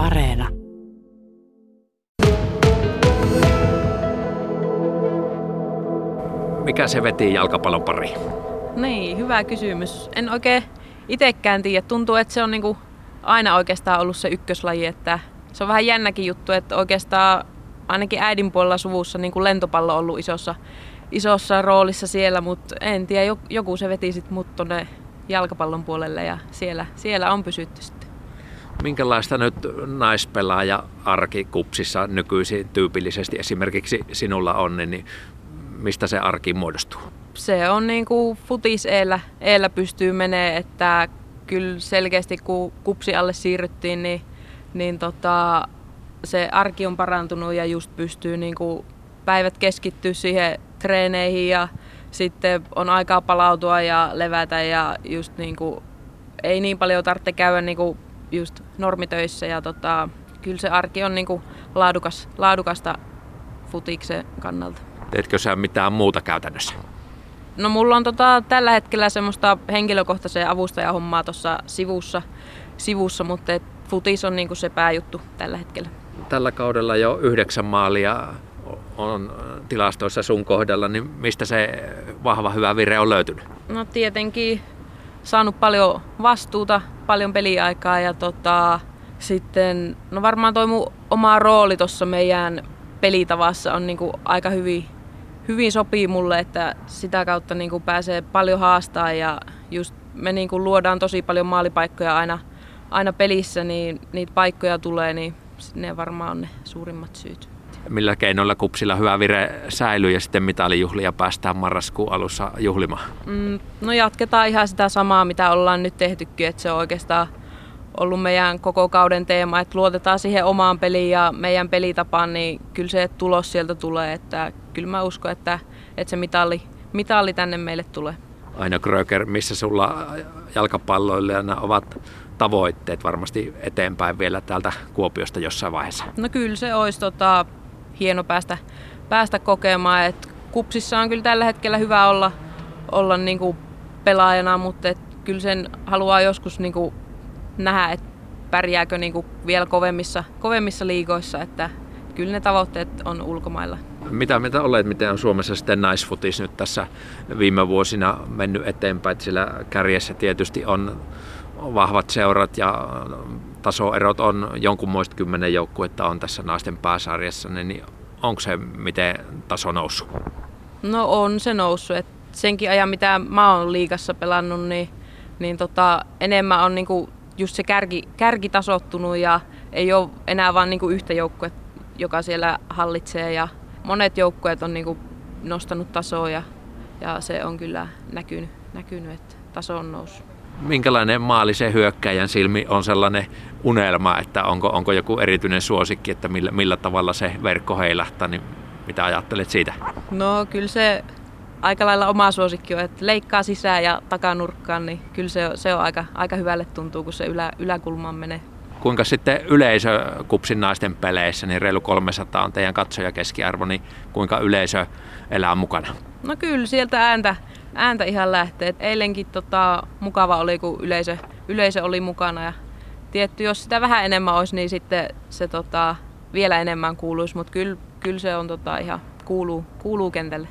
Areena. Mikä se veti jalkapallon pariin? Niin, hyvä kysymys. En oikein itsekään tiedä. Tuntuu, että se on niinku aina oikeastaan ollut se ykköslaji. Että se on vähän jännäkin juttu, että oikeastaan ainakin äidin puolella suvussa niin kuin lentopallo on ollut isossa, isossa roolissa siellä, mutta en tiedä, joku se veti sitten mut tonne jalkapallon puolelle ja siellä, siellä on pysytty sitten. Minkälaista nyt naispelaaja arki kupsissa nykyisin tyypillisesti esimerkiksi sinulla on, niin mistä se arki muodostuu? Se on niin kuin futis eellä, eellä pystyy menee, että kyllä selkeästi kun kupsi alle siirryttiin, niin, niin tota, se arki on parantunut ja just pystyy niin kuin päivät keskittyä siihen treeneihin ja sitten on aikaa palautua ja levätä ja just niin kuin, ei niin paljon tarvitse käydä niin kuin just normitöissä ja tota, kyllä se arki on niin kuin laadukas, laadukasta futiksen kannalta. Teetkö sä mitään muuta käytännössä? No mulla on tota, tällä hetkellä semmoista henkilökohtaisen avustajahommaa tuossa sivussa, sivussa, mutta et futis on niinku se pääjuttu tällä hetkellä. Tällä kaudella jo yhdeksän maalia on tilastoissa sun kohdalla, niin mistä se vahva hyvä vire on löytynyt? No tietenkin saanut paljon vastuuta, paljon peliaikaa ja tota, sitten no varmaan toi mun oma rooli tuossa meidän pelitavassa on niinku aika hyvin hyvin sopii mulle, että sitä kautta niin kuin pääsee paljon haastaa ja just me niin kuin luodaan tosi paljon maalipaikkoja aina, aina pelissä, niin niitä paikkoja tulee, niin ne varmaan on ne suurimmat syyt. Millä keinoilla kupsilla hyvä vire säilyy ja sitten mitalijuhlia päästään marraskuun alussa juhlimaan? Mm, no jatketaan ihan sitä samaa, mitä ollaan nyt tehtykin, että se on oikeastaan ollut meidän koko kauden teema, että luotetaan siihen omaan peliin ja meidän pelitapaan, niin kyllä se tulos sieltä tulee, että kyllä mä uskon, että, että se mitalli, mitalli tänne meille tulee. Aina Kröger, missä sulla jalkapalloilijana ovat tavoitteet varmasti eteenpäin vielä täältä Kuopiosta jossain vaiheessa? No kyllä se olisi tota, hieno päästä, päästä kokemaan, että kupsissa on kyllä tällä hetkellä hyvä olla, olla niinku pelaajana, mutta et kyllä sen haluaa joskus niinku nähdä, että pärjääkö niinku vielä kovemmissa, kovemmissa liigoissa, että kyllä ne tavoitteet on ulkomailla. Mitä mieltä olet, miten on Suomessa sitten naisfutis nyt tässä viime vuosina mennyt eteenpäin, sillä kärjessä tietysti on vahvat seurat ja tasoerot on jonkunmoista kymmenen joukkuetta on tässä naisten pääsarjassa, niin onko se miten taso noussut? No on se noussut. Et senkin ajan, mitä mä oon liigassa pelannut, niin, niin tota, enemmän on niinku just se kärki, kärki tasottunut ja ei ole enää vain niinku yhtä joukkuetta, joka siellä hallitsee ja monet joukkueet on niinku nostanut tasoa ja, ja se on kyllä näkynyt, näkynyt, että taso on noussut. Minkälainen maalisen hyökkäjän silmi on sellainen unelma, että onko, onko joku erityinen suosikki, että millä, millä tavalla se verkko heilahtaa, niin mitä ajattelet siitä? No kyllä se aika lailla oma suosikki on, että leikkaa sisään ja takanurkkaan, niin kyllä se, se on aika, aika hyvälle tuntuu, kun se ylä, yläkulmaan menee. Kuinka sitten yleisö kupsin naisten peleissä, niin reilu 300 on teidän katsojakeskiarvo, niin kuinka yleisö elää mukana? No kyllä, sieltä ääntä, ääntä ihan lähtee. eilenkin tota, mukava oli, kun yleisö, yleisö oli mukana. Ja tietty, jos sitä vähän enemmän olisi, niin sitten se tota, vielä enemmän kuuluisi, mutta kyllä, kyllä se on tota, ihan kuuluu, kuuluu kentälle.